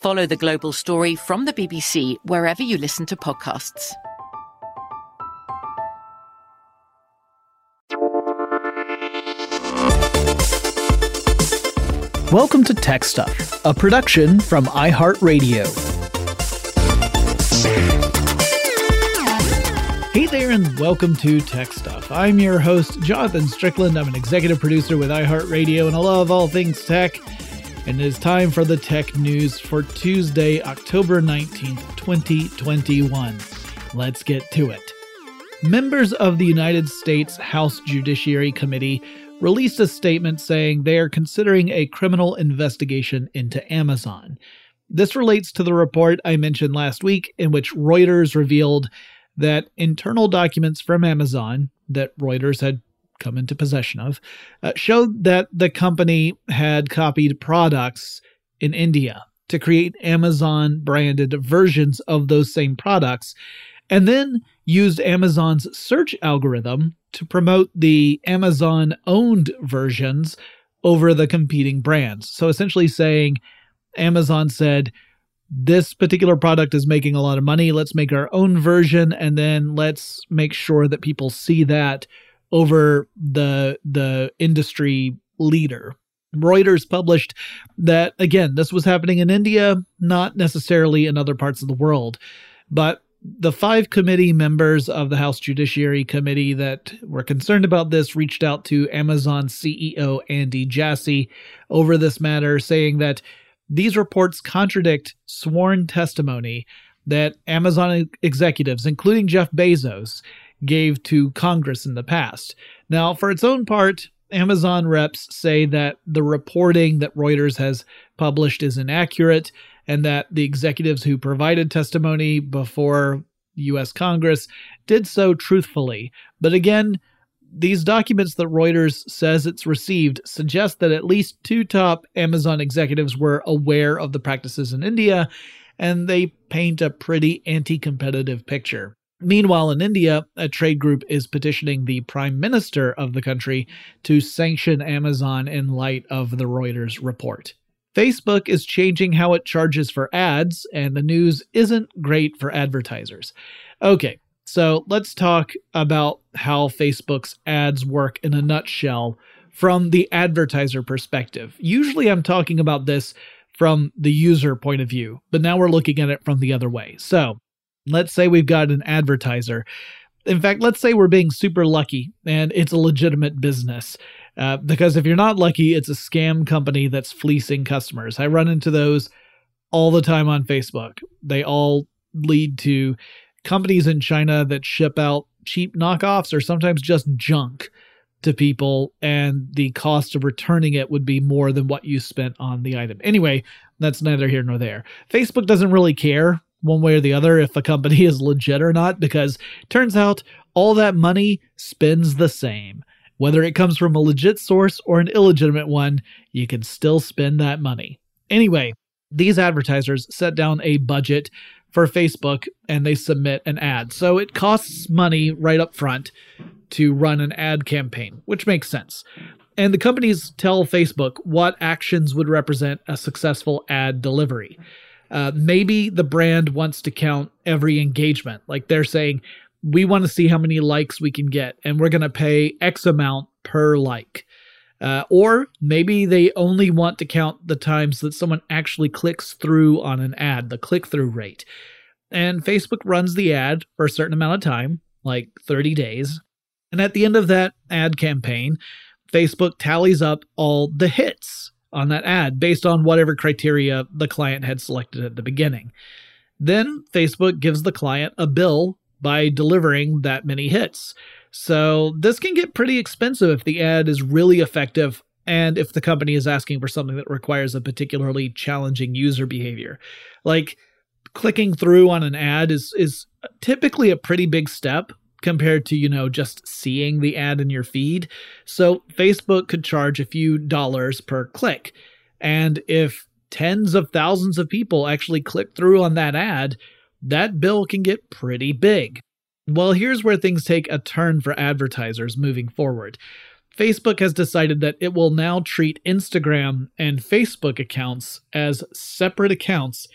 Follow the global story from the BBC wherever you listen to podcasts. Welcome to Tech Stuff, a production from iHeartRadio. Hey there, and welcome to Tech Stuff. I'm your host, Jonathan Strickland. I'm an executive producer with iHeartRadio, and I love all things tech and it is time for the tech news for Tuesday, October 19th, 2021. Let's get to it. Members of the United States House Judiciary Committee released a statement saying they are considering a criminal investigation into Amazon. This relates to the report I mentioned last week, in which Reuters revealed that internal documents from Amazon that Reuters had come into possession of, uh, showed that the company had copied products in India to create Amazon branded versions of those same products, and then used Amazon's search algorithm to promote the Amazon owned versions over the competing brands. So essentially saying, Amazon said, this particular product is making a lot of money. Let's make our own version and then let's make sure that people see that over the the industry leader. Reuters published that again, this was happening in India, not necessarily in other parts of the world, but the five committee members of the House Judiciary Committee that were concerned about this reached out to Amazon CEO Andy Jassy over this matter, saying that these reports contradict sworn testimony that Amazon executives, including Jeff Bezos, gave to Congress in the past. Now, for its own part, Amazon reps say that the reporting that Reuters has published is inaccurate and that the executives who provided testimony before US Congress did so truthfully. But again, these documents that Reuters says it's received suggest that at least two top Amazon executives were aware of the practices in India, and they paint a pretty anti competitive picture. Meanwhile, in India, a trade group is petitioning the prime minister of the country to sanction Amazon in light of the Reuters report. Facebook is changing how it charges for ads, and the news isn't great for advertisers. Okay, So let's talk about how Facebook's ads work in a nutshell from the advertiser perspective. Usually I'm talking about this from the user point of view, but now we're looking at it from the other way. So let's say we've got an advertiser. In fact, let's say we're being super lucky and it's a legitimate business. Uh, because if you're not lucky, it's a scam company that's fleecing customers. I run into those all the time on Facebook. They all lead to companies in China that ship out cheap knockoffs or sometimes just junk to people, and the cost of returning it would be more than what you spent on the item. Anyway, that's neither here nor there. Facebook doesn't really care one way or the other if a company is legit or not because turns out all that money spends the same. Whether it comes from a legit source or an illegitimate one, you can still spend that money. Anyway, these advertisers set down a budget for Facebook and they submit an ad. So it costs money right up front to run an ad campaign, which makes sense. And the companies tell Facebook what actions would represent a successful ad delivery. Uh, maybe the brand wants to count every engagement. Like they're saying, we want to see how many likes we can get, and we're going to pay X amount per like. Uh, or maybe they only want to count the times that someone actually clicks through on an ad, the click through rate. And Facebook runs the ad for a certain amount of time, like 30 days. And at the end of that ad campaign, Facebook tallies up all the hits on that ad based on whatever criteria the client had selected at the beginning. Then Facebook gives the client a bill by delivering that many hits. So this can get pretty expensive if the ad is really effective and if the company is asking for something that requires a particularly challenging user behavior. Like clicking through on an ad is is typically a pretty big step compared to, you know, just seeing the ad in your feed. So Facebook could charge a few dollars per click. And if tens of thousands of people actually click through on that ad, that bill can get pretty big. Well, here's where things take a turn for advertisers moving forward. Facebook has decided that it will now treat Instagram and Facebook accounts as separate accounts,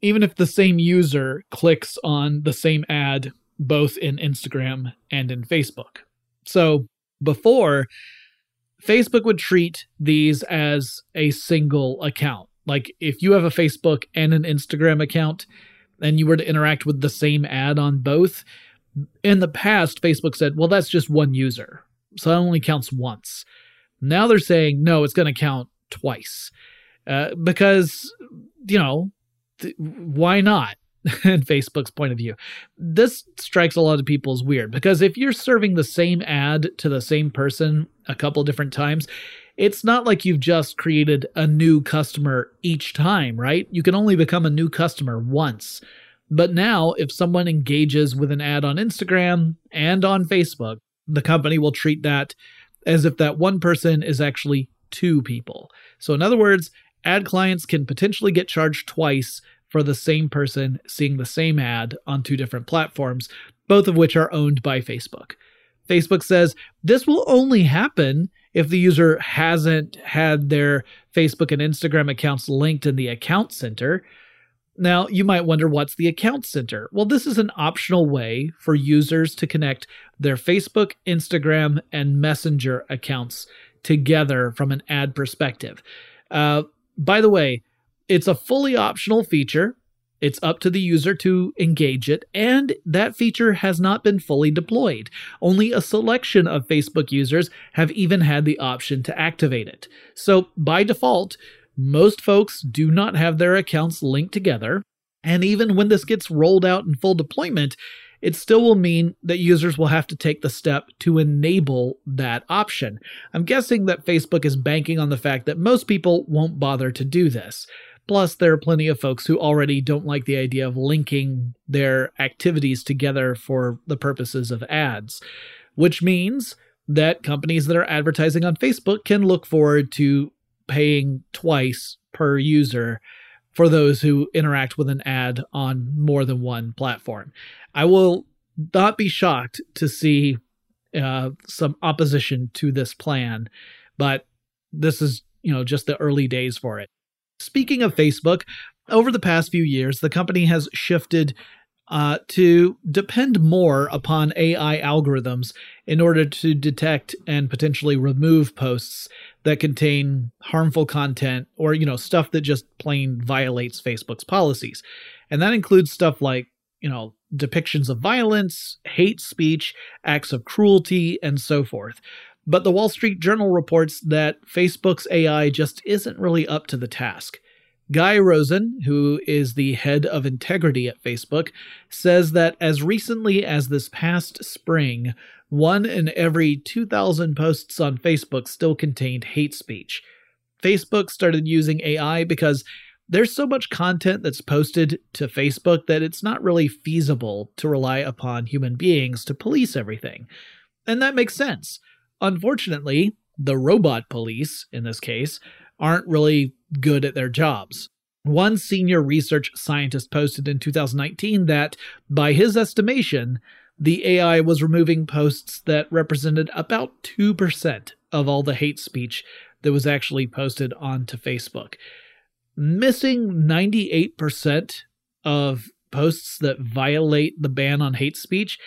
even if the same user clicks on the same ad both in Instagram and in Facebook. So before, Facebook would treat these as a single account. Like if you have a Facebook and an Instagram account, and you were to interact with the same ad on both, in the past, Facebook said, well, that's just one user. So that only counts once. Now they're saying, no, it's going to count twice. Uh, because, you know, th- why not? in Facebook's point of view. This strikes a lot of people as weird because if you're serving the same ad to the same person a couple different times, it's not like you've just created a new customer each time, right? You can only become a new customer once. But now, if someone engages with an ad on Instagram and on Facebook, the company will treat that as if that one person is actually two people. So, in other words, ad clients can potentially get charged twice for the same person seeing the same ad on two different platforms, both of which are owned by Facebook. Facebook says this will only happen if the user hasn't had their Facebook and Instagram accounts linked in the account center, now, you might wonder what's the account center? Well, this is an optional way for users to connect their Facebook, Instagram, and Messenger accounts together from an ad perspective. Uh, by the way, it's a fully optional feature. It's up to the user to engage it, and that feature has not been fully deployed. Only a selection of Facebook users have even had the option to activate it. So, by default, most folks do not have their accounts linked together, and even when this gets rolled out in full deployment, it still will mean that users will have to take the step to enable that option. I'm guessing that Facebook is banking on the fact that most people won't bother to do this. Plus, there are plenty of folks who already don't like the idea of linking their activities together for the purposes of ads, which means that companies that are advertising on Facebook can look forward to paying twice per user for those who interact with an ad on more than one platform. I will not be shocked to see uh, some opposition to this plan, but this is, you know, just the early days for it. Speaking of Facebook, over the past few years, the company has shifted uh, to depend more upon AI algorithms in order to detect and potentially remove posts that contain harmful content or you know stuff that just plain violates Facebook's policies. And that includes stuff like, you know, depictions of violence, hate speech, acts of cruelty, and so forth. But the Wall Street Journal reports that Facebook's AI just isn't really up to the task. Guy Rosen, who is the head of integrity at Facebook, says that as recently as this past spring, one in every 2,000 posts on Facebook still contained hate speech. Facebook started using AI because there's so much content that's posted to Facebook that it's not really feasible to rely upon human beings to police everything. And that makes sense. Unfortunately, the robot police, in this case, aren't really good at their jobs. One senior research scientist posted in 2019 that, by his estimation, the AI was removing posts that represented about 2% of all the hate speech that was actually posted onto Facebook. Missing 98% of posts that violate the ban on hate speech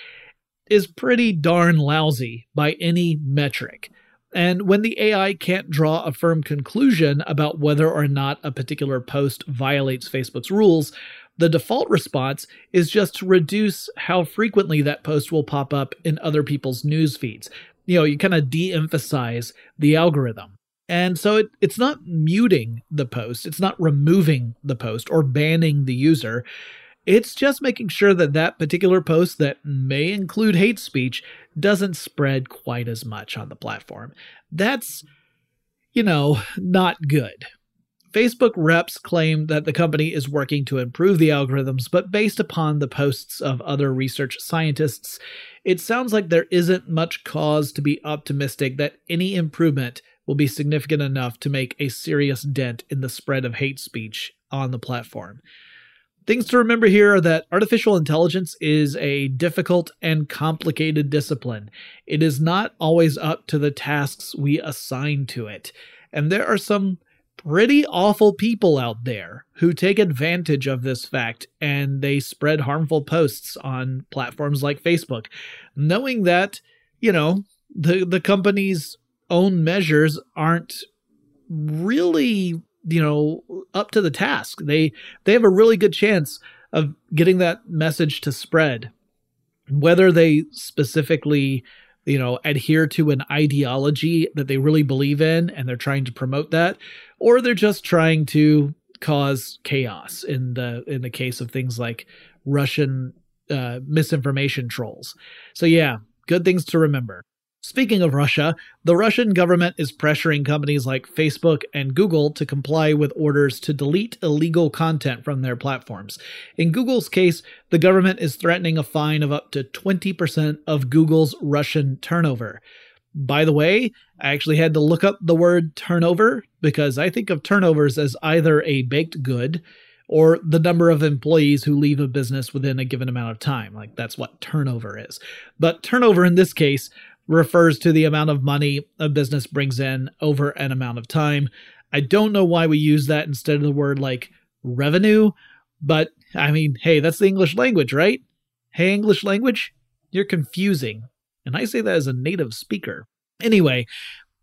is pretty darn lousy by any metric. And when the AI can't draw a firm conclusion about whether or not a particular post violates Facebook's rules, the default response is just to reduce how frequently that post will pop up in other people's news feeds. You know, you kind of de emphasize the algorithm. And so it, it's not muting the post, it's not removing the post or banning the user. It's just making sure that that particular post that may include hate speech doesn't spread quite as much on the platform. That's, you know, not good. Facebook reps claim that the company is working to improve the algorithms, but based upon the posts of other research scientists, it sounds like there isn't much cause to be optimistic that any improvement will be significant enough to make a serious dent in the spread of hate speech on the platform. Things to remember here are that artificial intelligence is a difficult and complicated discipline. It is not always up to the tasks we assign to it. And there are some pretty awful people out there who take advantage of this fact and they spread harmful posts on platforms like Facebook, knowing that, you know, the, the company's own measures aren't really you know up to the task. They they have a really good chance of getting that message to spread. Whether they specifically you know adhere to an ideology that they really believe in and they're trying to promote that or they're just trying to cause chaos in the in the case of things like russian uh, misinformation trolls. So yeah good things to remember Speaking of Russia, the Russian government is pressuring companies like Facebook and Google to comply with orders to delete illegal content from their platforms. In Google's case, the government is threatening a fine of up to 20% of Google's Russian turnover. By the way, I actually had to look up the word turnover because I think of turnovers as either a baked good or the number of employees who leave a business within a given amount of time. Like that's what turnover is. But turnover in this case refers to the amount of money a business brings in over an amount of time. I don't know why we use that instead of the word like revenue, but I mean, hey, that's the English language, right? Hey, English language, you're confusing. And I say that as a native speaker. Anyway,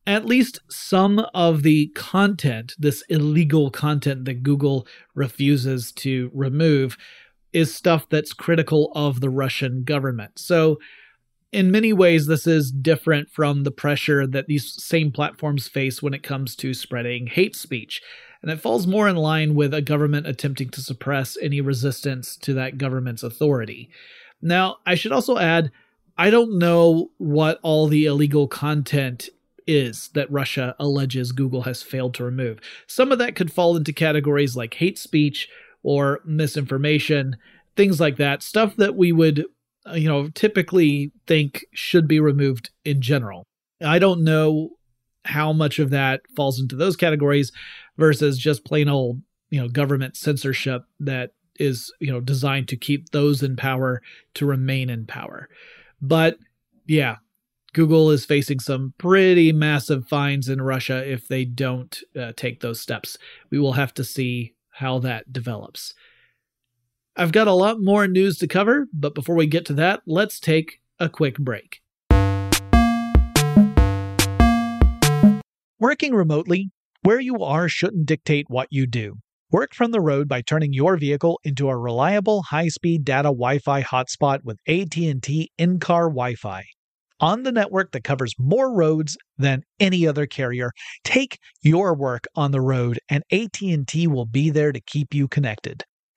at least some of the content, this illegal content that Google refuses to remove, is stuff that's critical of the Russian government. So in many ways, this is different from the pressure that these same platforms face when it comes to spreading hate speech. And it falls more in line with a government attempting to suppress any resistance to that government's authority. Now, I should also add, I don't know what all the illegal content is that Russia alleges Google has failed to remove. Some of that could fall into categories like hate speech or misinformation, things like that, stuff that we would you know, typically think should be removed in general. I don't know how much of that falls into those categories versus just plain old, you know, government censorship that is, you know, designed to keep those in power to remain in power. But yeah, Google is facing some pretty massive fines in Russia if they don't uh, take those steps. We will have to see how that develops. I've got a lot more news to cover, but before we get to that, let's take a quick break. Working remotely, where you are shouldn't dictate what you do. Work from the road by turning your vehicle into a reliable high-speed data Wi-Fi hotspot with AT&T in-car Wi-Fi. On the network that covers more roads than any other carrier, take your work on the road and AT&T will be there to keep you connected.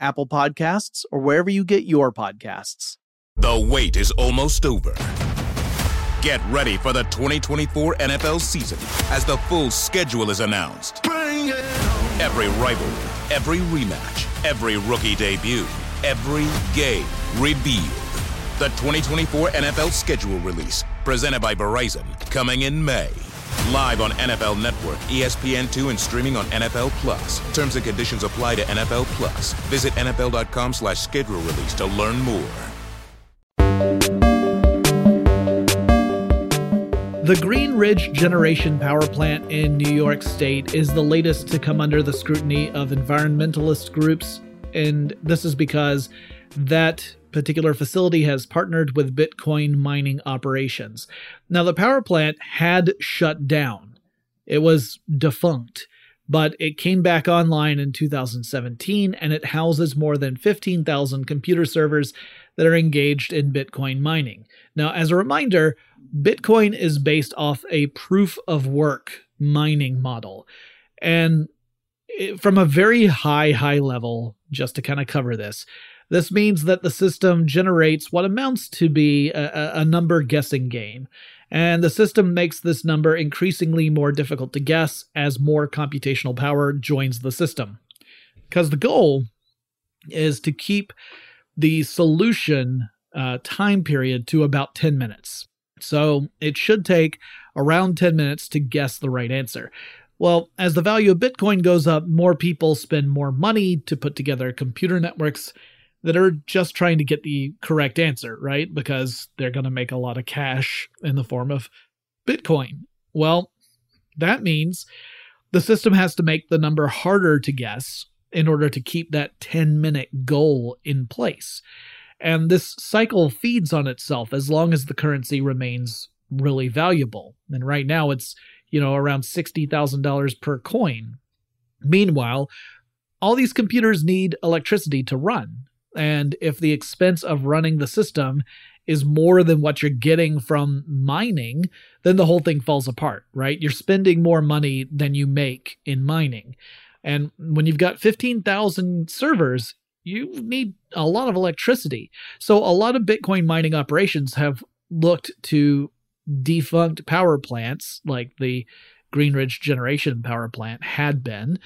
Apple Podcasts, or wherever you get your podcasts. The wait is almost over. Get ready for the 2024 NFL season as the full schedule is announced. Every rivalry, every rematch, every rookie debut, every game revealed. The 2024 NFL schedule release, presented by Verizon, coming in May. Live on NFL Network, ESPN2, and streaming on NFL Plus. Terms and conditions apply to NFL Plus. Visit NFL.com slash schedule release to learn more. The Greenidge Generation Power Plant in New York State is the latest to come under the scrutiny of environmentalist groups, and this is because that particular facility has partnered with Bitcoin mining operations. Now, the power plant had shut down, it was defunct, but it came back online in 2017 and it houses more than 15,000 computer servers that are engaged in Bitcoin mining. Now, as a reminder, Bitcoin is based off a proof of work mining model. And from a very high, high level, just to kind of cover this, this means that the system generates what amounts to be a, a number guessing game. And the system makes this number increasingly more difficult to guess as more computational power joins the system. Because the goal is to keep the solution uh, time period to about 10 minutes. So it should take around 10 minutes to guess the right answer. Well, as the value of Bitcoin goes up, more people spend more money to put together computer networks that are just trying to get the correct answer, right? Because they're going to make a lot of cash in the form of Bitcoin. Well, that means the system has to make the number harder to guess in order to keep that 10 minute goal in place. And this cycle feeds on itself as long as the currency remains really valuable. And right now it's, you know, around $60,000 per coin. Meanwhile, all these computers need electricity to run. And if the expense of running the system is more than what you're getting from mining, then the whole thing falls apart, right? You're spending more money than you make in mining. And when you've got 15,000 servers, you need a lot of electricity. So a lot of Bitcoin mining operations have looked to defunct power plants like the Greenidge Generation Power Plant had been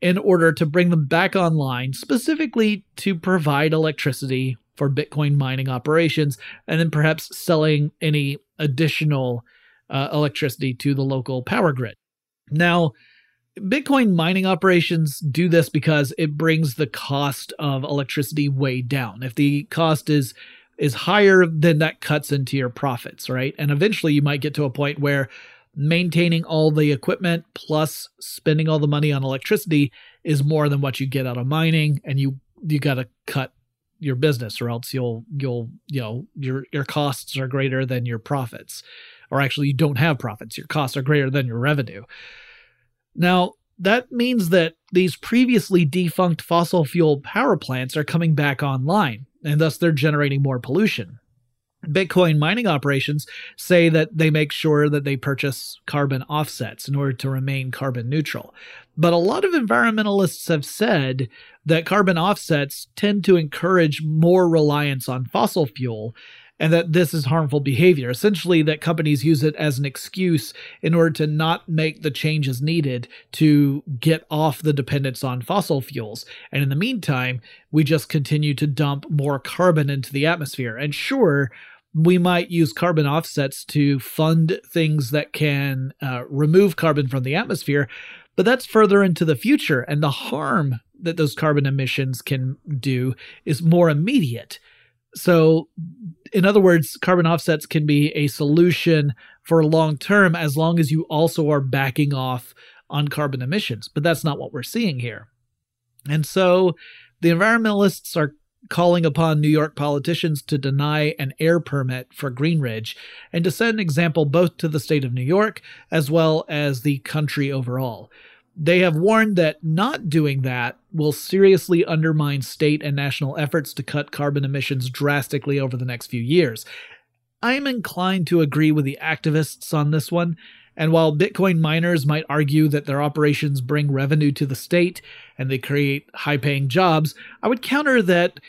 in order to bring them back online, specifically to provide electricity for Bitcoin mining operations, and then perhaps selling any additional uh, electricity to the local power grid. Now, Bitcoin mining operations do this because it brings the cost of electricity way down. If the cost is is higher, then that cuts into your profits, right? And eventually you might get to a point where maintaining all the equipment plus spending all the money on electricity is more than what you get out of mining and you you got to cut your business or else you'll you'll you know your your costs are greater than your profits. Or actually you don't have profits. Your costs are greater than your revenue. Now that means that these previously defunct fossil fuel power plants are coming back online and thus they're generating more pollution Bitcoin mining operations say that they make sure that they purchase carbon offsets in order to remain carbon neutral. But a lot of environmentalists have said that carbon offsets tend to encourage more reliance on fossil fuel and that this is harmful behavior. Essentially, that companies use it as an excuse in order to not make the changes needed to get off the dependence on fossil fuels. And in the meantime, we just continue to dump more carbon into the atmosphere. And sure, we might use carbon offsets to fund things that can uh, remove carbon from the atmosphere, but that's further into the future. And the harm that those carbon emissions can do is more immediate. So, in other words, carbon offsets can be a solution for long term as long as you also are backing off on carbon emissions. But that's not what we're seeing here. And so the environmentalists are calling upon New York politicians to deny an air permit for Greenidge and to set an example both to the state of New York as well as the country overall. They have warned that not doing that will seriously undermine state and national efforts to cut carbon emissions drastically over the next few years. I'm inclined to agree with the activists on this one, and while Bitcoin miners might argue that their operations bring revenue to the state and they create high paying jobs, I would counter that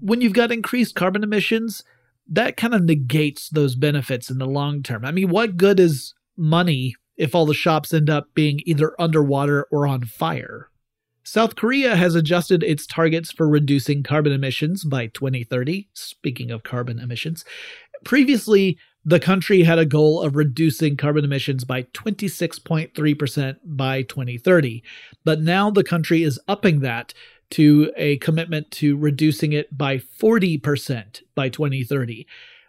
when you've got increased carbon emissions, that kind of negates those benefits in the long term. I mean, what good is money if all the shops end up being either underwater or on fire. South Korea has adjusted its targets for reducing carbon emissions by 2030. Speaking of carbon emissions, previously the country had a goal of reducing carbon emissions by 26.3% by 2030, but now the country is upping that to a commitment to reducing it by 40% by 2030,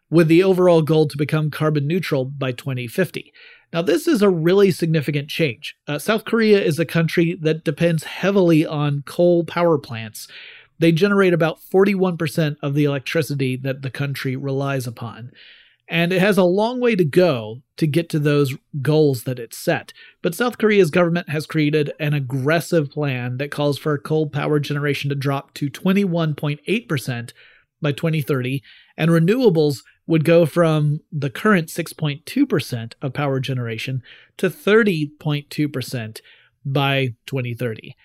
with the overall goal to become carbon neutral by 2050. Now, this is a really significant change. Uh, South Korea is a country that depends heavily on coal power plants. They generate about 41% of the electricity that the country relies upon. And it has a long way to go to get to those goals that it set. But South Korea's government has created an aggressive plan that calls for coal power generation to drop to 21.8% by 2030, and renewables would go from the current 6.2% of power generation to 30.2% by 2030.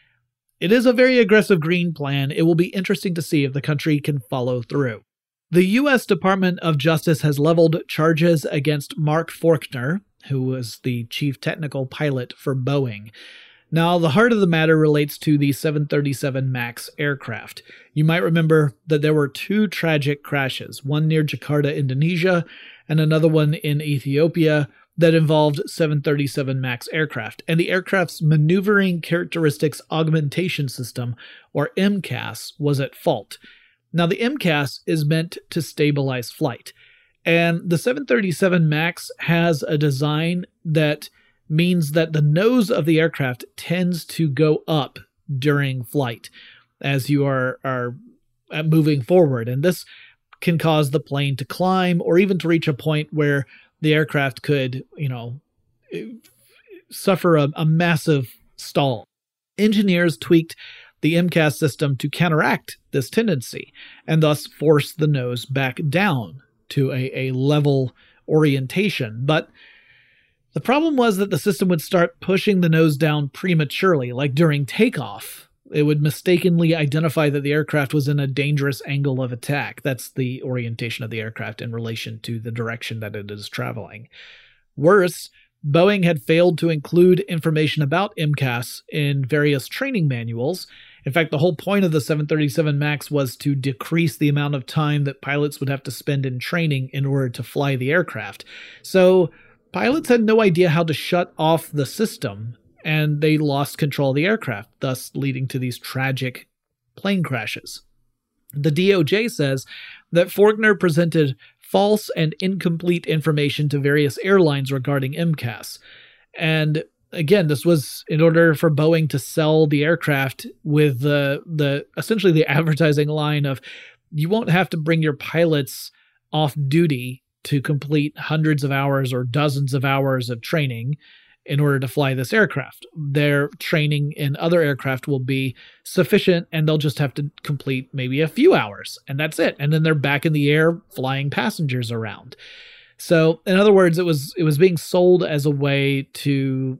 It is a very aggressive green plan. It will be interesting to see if the country can follow through. The U.S. Department of Justice has leveled charges against Mark Forkner, who was the chief technical pilot for Boeing. Now, the heart of the matter relates to the 737 MAX aircraft. You might remember that there were two tragic crashes, one near Jakarta, Indonesia, and another one in Ethiopia that involved 737 MAX aircraft. And the aircraft's maneuvering characteristics augmentation system, or MCAS, was at fault. Now, the MCAS is meant to stabilize flight. And the 737 MAX has a design that means that the nose of the aircraft tends to go up during flight as you are are uh, moving forward. And this can cause the plane to climb or even to reach a point where the aircraft could you know suffer a, a massive stall. Engineers tweaked the MCAS system to counteract this tendency and thus force the nose back down to a, a level orientation. But the problem was that the system would start pushing the nose down prematurely, like during takeoff. It would mistakenly identify that the aircraft was in a dangerous angle of attack. That's the orientation of the aircraft in relation to the direction that it is traveling. Worse, Boeing had failed to include information about MCAS in various training manuals. In fact, the whole point of the 737 MAX was to decrease the amount of time that pilots would have to spend in training in order to fly the aircraft. So, pilots had no idea how to shut off the system, and they lost control of the aircraft, thus leading to these tragic plane crashes. The DOJ says that Forkner presented false and incomplete information to various airlines regarding MCAS. And again, this was in order for Boeing to sell the aircraft with the the essentially the advertising line of you won't have to bring your pilots off duty to complete hundreds of hours or dozens of hours of training in order to fly this aircraft. Their training in other aircraft will be sufficient and they'll just have to complete maybe a few hours and that's it. And then they're back in the air flying passengers around. So, in other words, it was it was being sold as a way to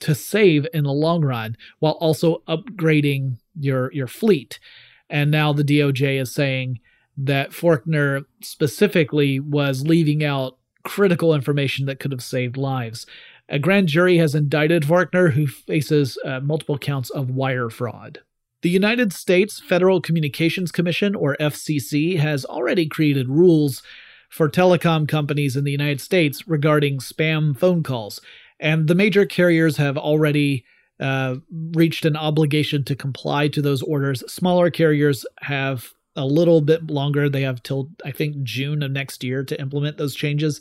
to save in the long run while also upgrading your your fleet. And now the DOJ is saying that Forkner specifically was leaving out critical information that could have saved lives. A grand jury has indicted Forkner, who faces uh, multiple counts of wire fraud. The United States Federal Communications Commission, or FCC, has already created rules for telecom companies in the United States regarding spam phone calls, and the major carriers have already uh, reached an obligation to comply to those orders. Smaller carriers have a little bit longer. They have till, I think, June of next year to implement those changes.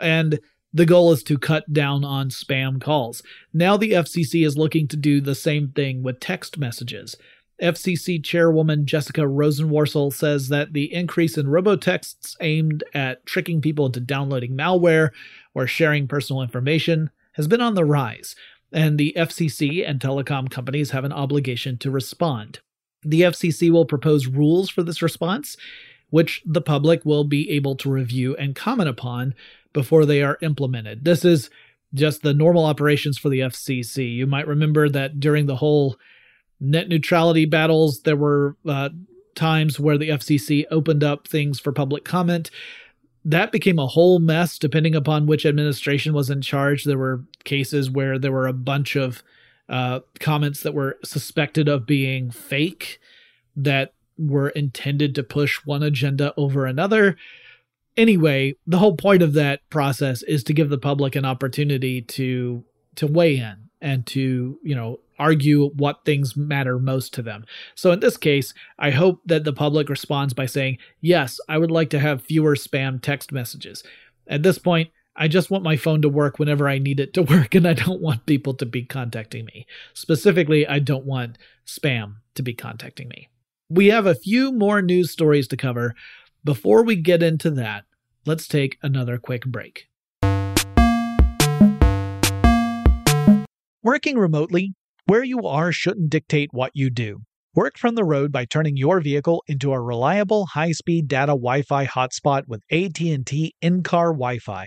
And the goal is to cut down on spam calls. Now the FCC is looking to do the same thing with text messages. FCC Chairwoman Jessica Rosenworcel says that the increase in robotexts aimed at tricking people into downloading malware or sharing personal information has been on the rise, and the FCC and telecom companies have an obligation to respond. The FCC will propose rules for this response, which the public will be able to review and comment upon before they are implemented. This is just the normal operations for the FCC. You might remember that during the whole net neutrality battles, there were uh, times where the FCC opened up things for public comment. That became a whole mess depending upon which administration was in charge. There were cases where there were a bunch of uh, comments that were suspected of being fake that were intended to push one agenda over another anyway, the whole point of that process is to give the public an opportunity to to weigh in and to, you know, argue what things matter most to them. So in this case, I hope that the public responds by saying, "Yes, I would like to have fewer spam text messages." At this point, I just want my phone to work whenever I need it to work, and I don't want people to be contacting me. Specifically, I don't want spam to be contacting me. We have a few more news stories to cover, before we get into that, let's take another quick break. Working remotely, where you are shouldn't dictate what you do. Work from the road by turning your vehicle into a reliable high-speed data Wi-Fi hotspot with AT&T in-car Wi-Fi.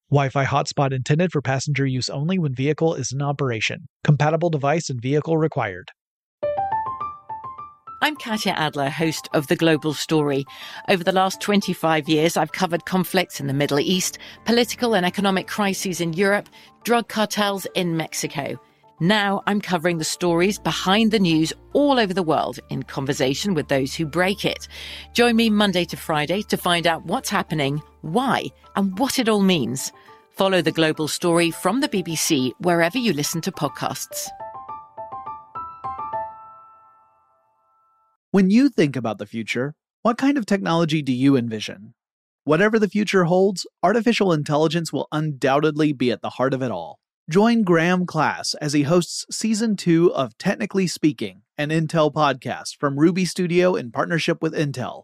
Wi-Fi hotspot intended for passenger use only when vehicle is in operation. Compatible device and vehicle required. I'm Katya Adler, host of The Global Story. Over the last 25 years, I've covered conflicts in the Middle East, political and economic crises in Europe, drug cartels in Mexico. Now I'm covering the stories behind the news all over the world in conversation with those who break it. Join me Monday to Friday to find out what's happening, why, and what it all means. Follow The Global Story from the BBC wherever you listen to podcasts. When you think about the future, what kind of technology do you envision? Whatever the future holds, artificial intelligence will undoubtedly be at the heart of it all. Join Graham Class as he hosts season two of Technically Speaking, an Intel podcast from Ruby Studio in partnership with Intel.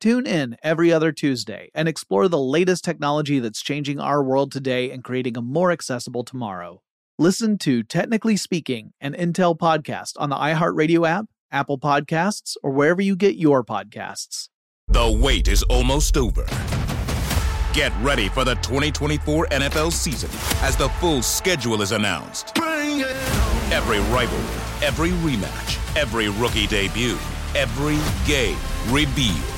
Tune in every other Tuesday and explore the latest technology that's changing our world today and creating a more accessible tomorrow. Listen to Technically Speaking, an Intel podcast on the iHeartRadio app, Apple Podcasts, or wherever you get your podcasts. The wait is almost over. Get ready for the 2024 NFL season as the full schedule is announced. Every rivalry, every rematch, every rookie debut, every game revealed.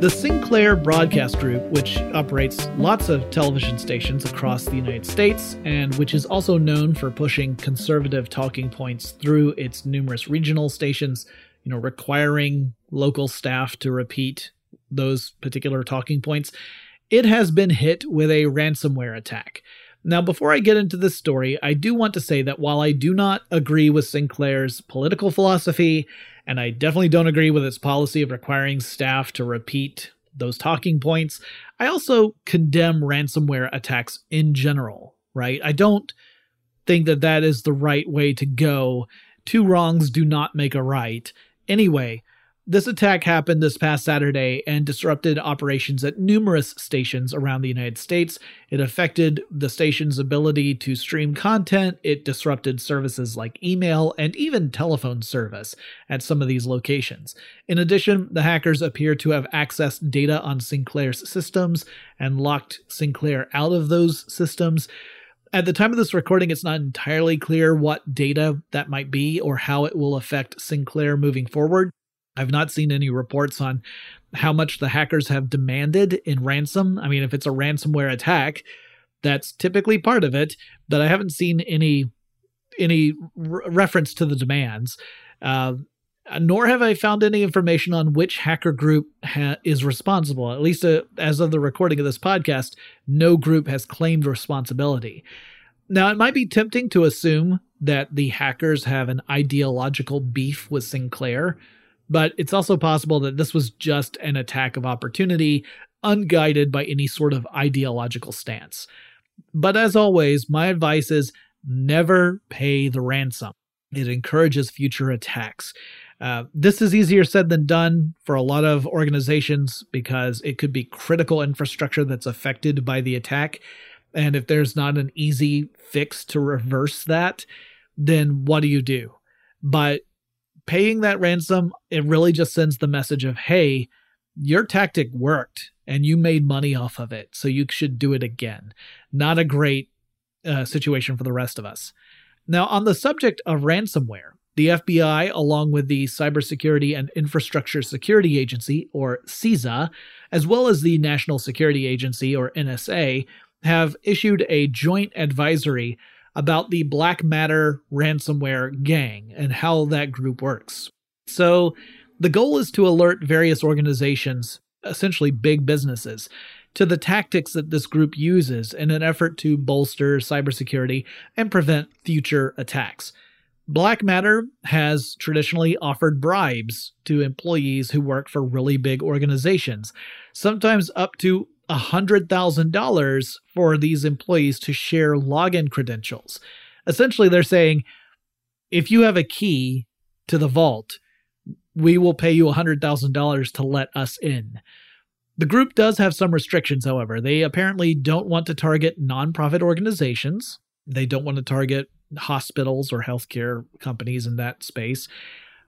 The Sinclair Broadcast Group, which operates lots of television stations across the United States and which is also known for pushing conservative talking points through its numerous regional stations, you know, requiring local staff to repeat those particular talking points, it has been hit with a ransomware attack. Now, before I get into this story, I do want to say that while I do not agree with Sinclair's political philosophy, and I definitely don't agree with its policy of requiring staff to repeat those talking points, I also condemn ransomware attacks in general, right? I don't think that that is the right way to go. Two wrongs do not make a right. Anyway, this attack happened this past Saturday and disrupted operations at numerous stations around the United States. It affected the station's ability to stream content. It disrupted services like email and even telephone service at some of these locations. In addition, the hackers appear to have accessed data on Sinclair's systems and locked Sinclair out of those systems. At the time of this recording, it's not entirely clear what data that might be or how it will affect Sinclair moving forward. I've not seen any reports on how much the hackers have demanded in ransom. I mean, if it's a ransomware attack, that's typically part of it, but I haven't seen any any re- reference to the demands. Uh, nor have I found any information on which hacker group ha- is responsible. At least uh, as of the recording of this podcast, no group has claimed responsibility. Now, it might be tempting to assume that the hackers have an ideological beef with Sinclair, but it's also possible that this was just an attack of opportunity, unguided by any sort of ideological stance. But as always, my advice is never pay the ransom. It encourages future attacks. Uh, this is easier said than done for a lot of organizations because it could be critical infrastructure that's affected by the attack. And if there's not an easy fix to reverse that, then what do you do? But paying that ransom, it really just sends the message of, hey, your tactic worked and you made money off of it, so you should do it again. Not a great uh, situation for the rest of us. Now, on the subject of ransomware, the FBI, along with the Cybersecurity and Infrastructure Security Agency, or CISA, as well as the National Security Agency, or NSA, have issued a joint advisory about the Black Matter ransomware gang and how that group works. So, the goal is to alert various organizations, essentially big businesses, to the tactics that this group uses in an effort to bolster cybersecurity and prevent future attacks. Black Matter has traditionally offered bribes to employees who work for really big organizations, sometimes up to $100,000 for these employees to share login credentials. Essentially, they're saying if you have a key to the vault, we will pay you $100,000 to let us in. The group does have some restrictions, however. They apparently don't want to target nonprofit organizations. They don't want to target hospitals or healthcare companies in that space.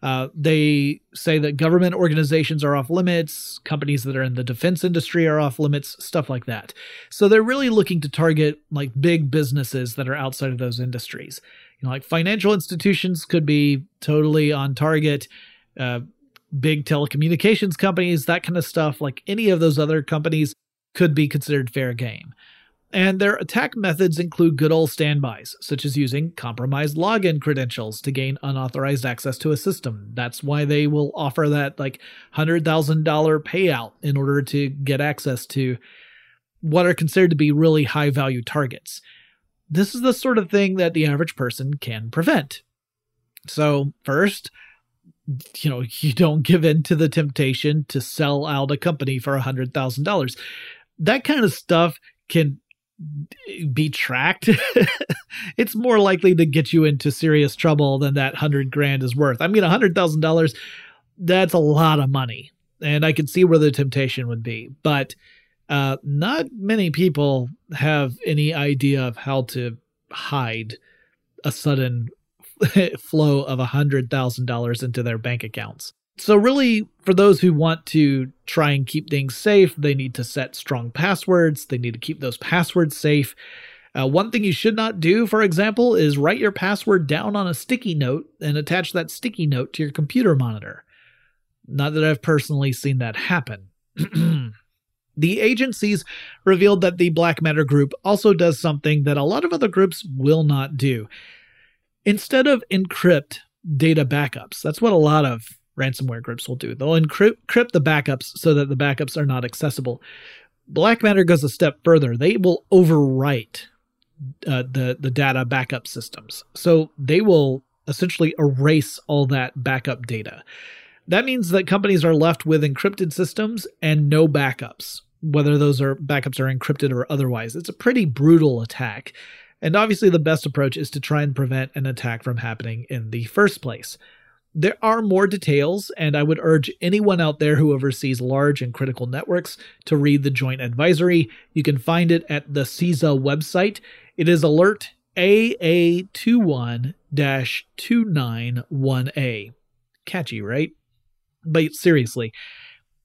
Uh, they say that government organizations are off limits, companies that are in the defense industry are off limits, stuff like that. So they're really looking to target like big businesses that are outside of those industries. You know, like financial institutions could be totally on target. Uh, big telecommunications companies, that kind of stuff, like any of those other companies could be considered fair game. And their attack methods include good old standbys, such as using compromised login credentials to gain unauthorized access to a system. That's why they will offer that like $100,000 payout in order to get access to what are considered to be really high value targets. This is the sort of thing that the average person can prevent. So, first, you know, you don't give in to the temptation to sell out a company for $100,000. That kind of stuff can be tracked, it's more likely to get you into serious trouble than that hundred grand is worth. I mean, a hundred thousand dollars, that's a lot of money, and I can see where the temptation would be, but uh, not many people have any idea of how to hide a sudden flow of a hundred thousand dollars into their bank accounts. So, really, for those who want to try and keep things safe, they need to set strong passwords. They need to keep those passwords safe. Uh, one thing you should not do, for example, is write your password down on a sticky note and attach that sticky note to your computer monitor. Not that I've personally seen that happen. the agencies revealed that the Black Matter group also does something that a lot of other groups will not do. Instead of encrypt data backups, that's what a lot of ransomware groups will do. They'll encrypt the backups so that the backups are not accessible. Black Matter goes a step further. They will overwrite uh, the the data backup systems. So they will essentially erase all that backup data. That means that companies are left with encrypted systems and no backups, whether those are backups are encrypted or otherwise. It's a pretty brutal attack. And obviously the best approach is to try and prevent an attack from happening in the first place. There are more details, and I would urge anyone out there who oversees large and critical networks to read the joint advisory. You can find it at the CISA website. It is alert AA21 291A. Catchy, right? But seriously,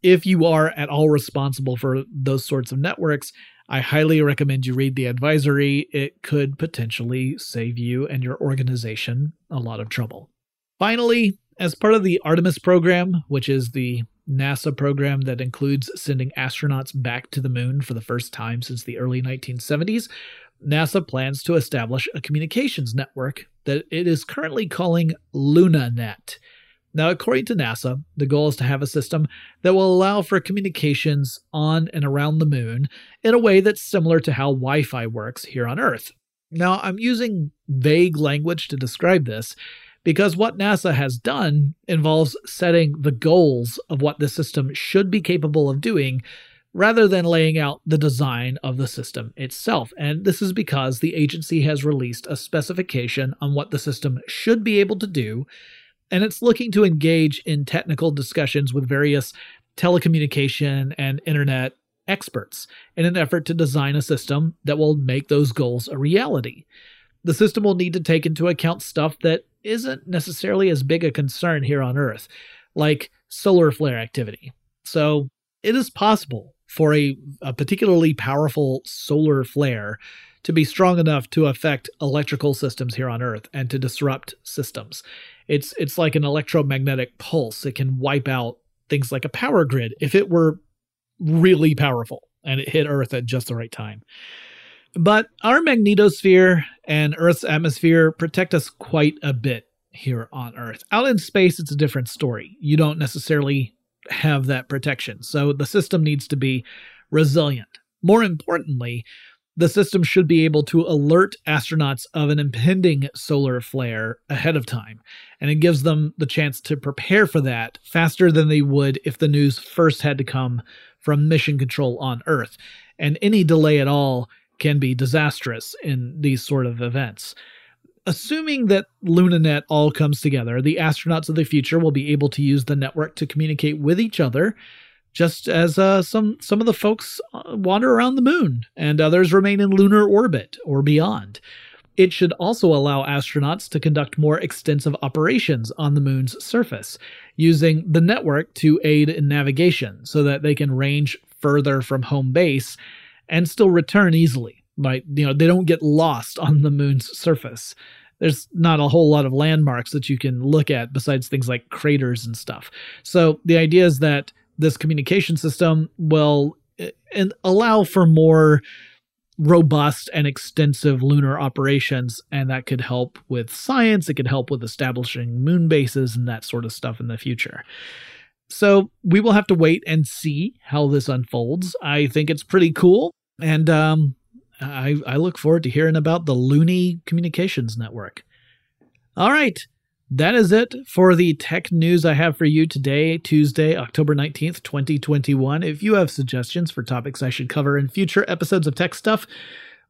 if you are at all responsible for those sorts of networks, I highly recommend you read the advisory. It could potentially save you and your organization a lot of trouble. Finally, as part of the Artemis program, which is the NASA program that includes sending astronauts back to the moon for the first time since the early 1970s, NASA plans to establish a communications network that it is currently calling LunaNet. Now, according to NASA, the goal is to have a system that will allow for communications on and around the moon in a way that's similar to how Wi Fi works here on Earth. Now, I'm using vague language to describe this because what NASA has done involves setting the goals of what the system should be capable of doing rather than laying out the design of the system itself. And this is because the agency has released a specification on what the system should be able to do, and it's looking to engage in technical discussions with various telecommunication and internet experts in an effort to design a system that will make those goals a reality. The system will need to take into account stuff that isn't necessarily as big a concern here on Earth, like solar flare activity. So it is possible for a, a particularly powerful solar flare to be strong enough to affect electrical systems here on Earth and to disrupt systems. It's it's like an electromagnetic pulse. It can wipe out things like a power grid if it were really powerful and it hit Earth at just the right time. But our magnetosphere and Earth's atmosphere protect us quite a bit here on Earth. Out in space, it's a different story. You don't necessarily have that protection. So the system needs to be resilient. More importantly, the system should be able to alert astronauts of an impending solar flare ahead of time, and it gives them the chance to prepare for that faster than they would if the news first had to come from mission control on Earth. And any delay at all can be disastrous in these sort of events. Assuming that LunaNet all comes together, the astronauts of the future will be able to use the network to communicate with each other, just as uh, some some of the folks uh, wander around the moon and others remain in lunar orbit or beyond. It should also allow astronauts to conduct more extensive operations on the moon's surface, using the network to aid in navigation so that they can range further from home base and still return easily. Right? You know, they don't get lost on the moon's surface. There's not a whole lot of landmarks that you can look at besides things like craters and stuff. So the idea is that this communication system will uh, and allow for more robust and extensive lunar operations and that could help with science it could help with establishing moon bases and that sort of stuff in the future so we will have to wait and see how this unfolds i think it's pretty cool and um, I, I look forward to hearing about the loony communications network all right that is it for the tech news I have for you today, Tuesday, October 19th, 2021. If you have suggestions for topics I should cover in future episodes of Tech Stuff,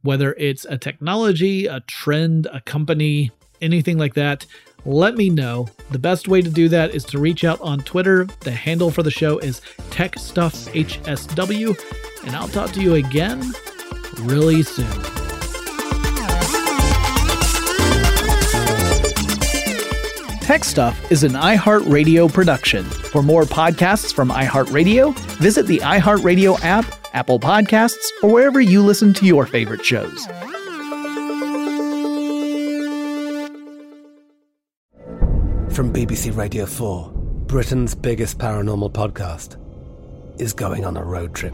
whether it's a technology, a trend, a company, anything like that, let me know. The best way to do that is to reach out on Twitter. The handle for the show is TechStuffHSW, and I'll talk to you again really soon. Tech Stuff is an iHeartRadio production. For more podcasts from iHeartRadio, visit the iHeartRadio app, Apple Podcasts, or wherever you listen to your favorite shows. From BBC Radio 4, Britain's biggest paranormal podcast is going on a road trip.